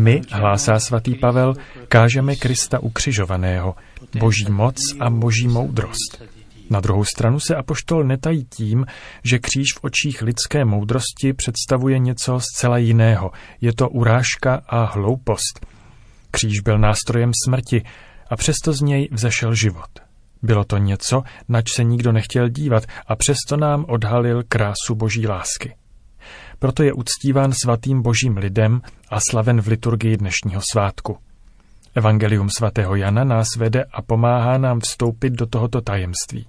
My, hlásá svatý Pavel, kážeme Krista ukřižovaného, boží moc a boží moudrost. Na druhou stranu se apoštol netají tím, že kříž v očích lidské moudrosti představuje něco zcela jiného. Je to urážka a hloupost. Kříž byl nástrojem smrti a přesto z něj vzešel život. Bylo to něco, nač se nikdo nechtěl dívat a přesto nám odhalil krásu boží lásky. Proto je uctíván svatým božím lidem a slaven v liturgii dnešního svátku. Evangelium svatého Jana nás vede a pomáhá nám vstoupit do tohoto tajemství.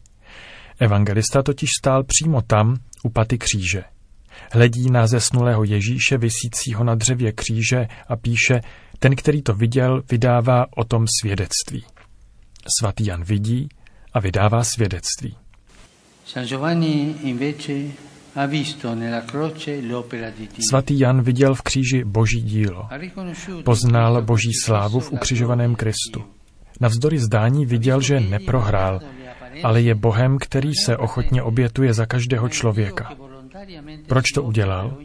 Evangelista totiž stál přímo tam, u paty kříže. Hledí na zesnulého Ježíše visícího na dřevě kříže a píše, ten, který to viděl, vydává o tom svědectví. Svatý Jan vidí a vydává svědectví. San Giovanni invece Svatý Jan viděl v kříži boží dílo. Poznal boží slávu v ukřižovaném Kristu. Navzdory zdání viděl, že neprohrál, ale je Bohem, který se ochotně obětuje za každého člověka. Proč to udělal?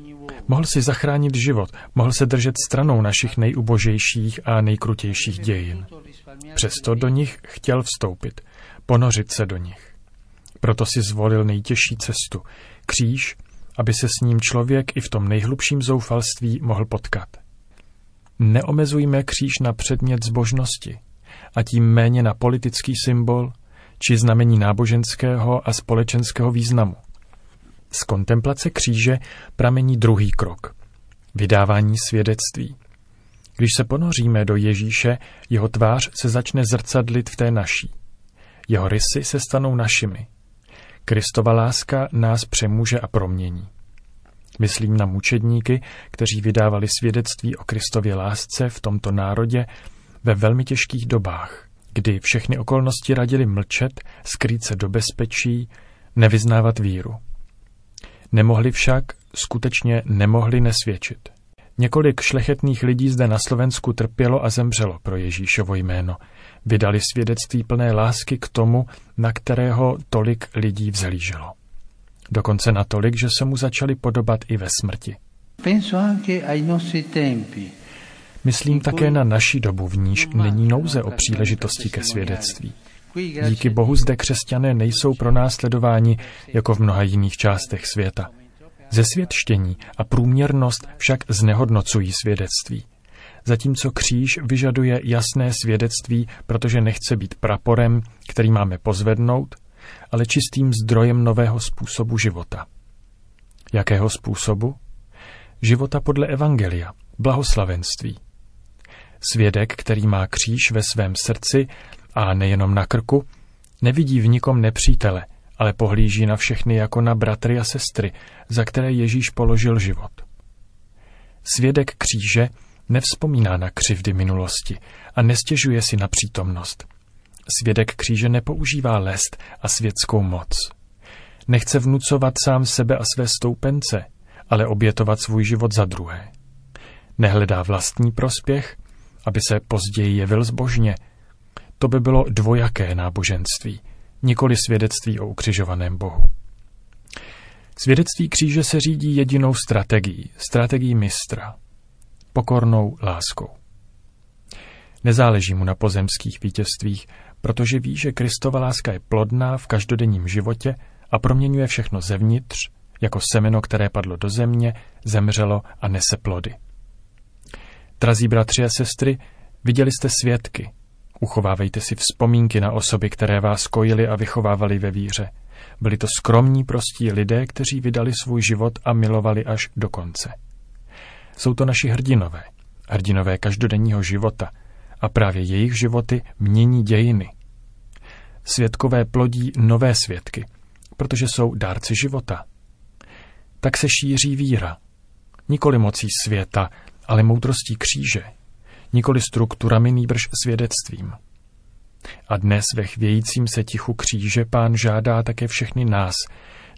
Mohl si zachránit život, mohl se držet stranou našich nejubožejších a nejkrutějších dějin. Přesto do nich chtěl vstoupit, ponořit se do nich. Proto si zvolil nejtěžší cestu, kříž, aby se s ním člověk i v tom nejhlubším zoufalství mohl potkat. Neomezujme kříž na předmět zbožnosti a tím méně na politický symbol či znamení náboženského a společenského významu. Z kontemplace kříže pramení druhý krok – vydávání svědectví. Když se ponoříme do Ježíše, jeho tvář se začne zrcadlit v té naší. Jeho rysy se stanou našimi. Kristova láska nás přemůže a promění. Myslím na mučedníky, kteří vydávali svědectví o Kristově lásce v tomto národě ve velmi těžkých dobách, kdy všechny okolnosti radili mlčet, skrýt se do bezpečí, nevyznávat víru. Nemohli však, skutečně nemohli nesvědčit. Několik šlechetných lidí zde na Slovensku trpělo a zemřelo pro Ježíšovo jméno. Vydali svědectví plné lásky k tomu, na kterého tolik lidí vzhlíželo. Dokonce natolik, že se mu začali podobat i ve smrti. Myslím také na naši dobu, v níž není nouze o příležitosti ke svědectví. Díky Bohu zde křesťané nejsou pro následování jako v mnoha jiných částech světa. Zesvědčení a průměrnost však znehodnocují svědectví. Zatímco kříž vyžaduje jasné svědectví, protože nechce být praporem, který máme pozvednout, ale čistým zdrojem nového způsobu života. Jakého způsobu? Života podle Evangelia, blahoslavenství. Svědek, který má kříž ve svém srdci a nejenom na krku, nevidí v nikom nepřítele, ale pohlíží na všechny jako na bratry a sestry, za které Ježíš položil život. Svědek kříže nevzpomíná na křivdy minulosti a nestěžuje si na přítomnost. Svědek kříže nepoužívá lest a světskou moc. Nechce vnucovat sám sebe a své stoupence, ale obětovat svůj život za druhé. Nehledá vlastní prospěch, aby se později jevil zbožně. To by bylo dvojaké náboženství, nikoli svědectví o ukřižovaném Bohu. Svědectví kříže se řídí jedinou strategií, strategií mistra, pokornou láskou. Nezáleží mu na pozemských vítězstvích, protože ví, že Kristova láska je plodná v každodenním životě a proměňuje všechno zevnitř, jako semeno, které padlo do země, zemřelo a nese plody. Drazí bratři a sestry, viděli jste svědky. Uchovávejte si vzpomínky na osoby, které vás kojili a vychovávali ve víře. Byli to skromní, prostí lidé, kteří vydali svůj život a milovali až do konce. Jsou to naši hrdinové, hrdinové každodenního života a právě jejich životy mění dějiny. Svědkové plodí nové svědky, protože jsou dárci života. Tak se šíří víra, nikoli mocí světa, ale moudrostí kříže, nikoli strukturami nýbrž svědectvím. A dnes ve chvějícím se tichu kříže pán žádá také všechny nás,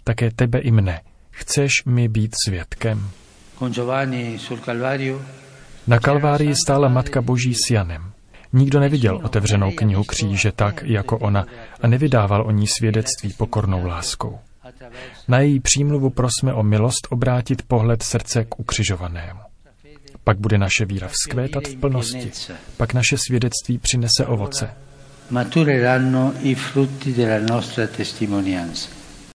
také tebe i mne. Chceš mi být svědkem? Na Kalvárii stála Matka Boží s Janem. Nikdo neviděl otevřenou knihu kříže tak, jako ona, a nevydával o ní svědectví pokornou láskou. Na její přímluvu prosme o milost obrátit pohled srdce k ukřižovanému. Pak bude naše víra vzkvétat v plnosti. Pak naše svědectví přinese ovoce. Matureranno i frutti della nostra testimonianza.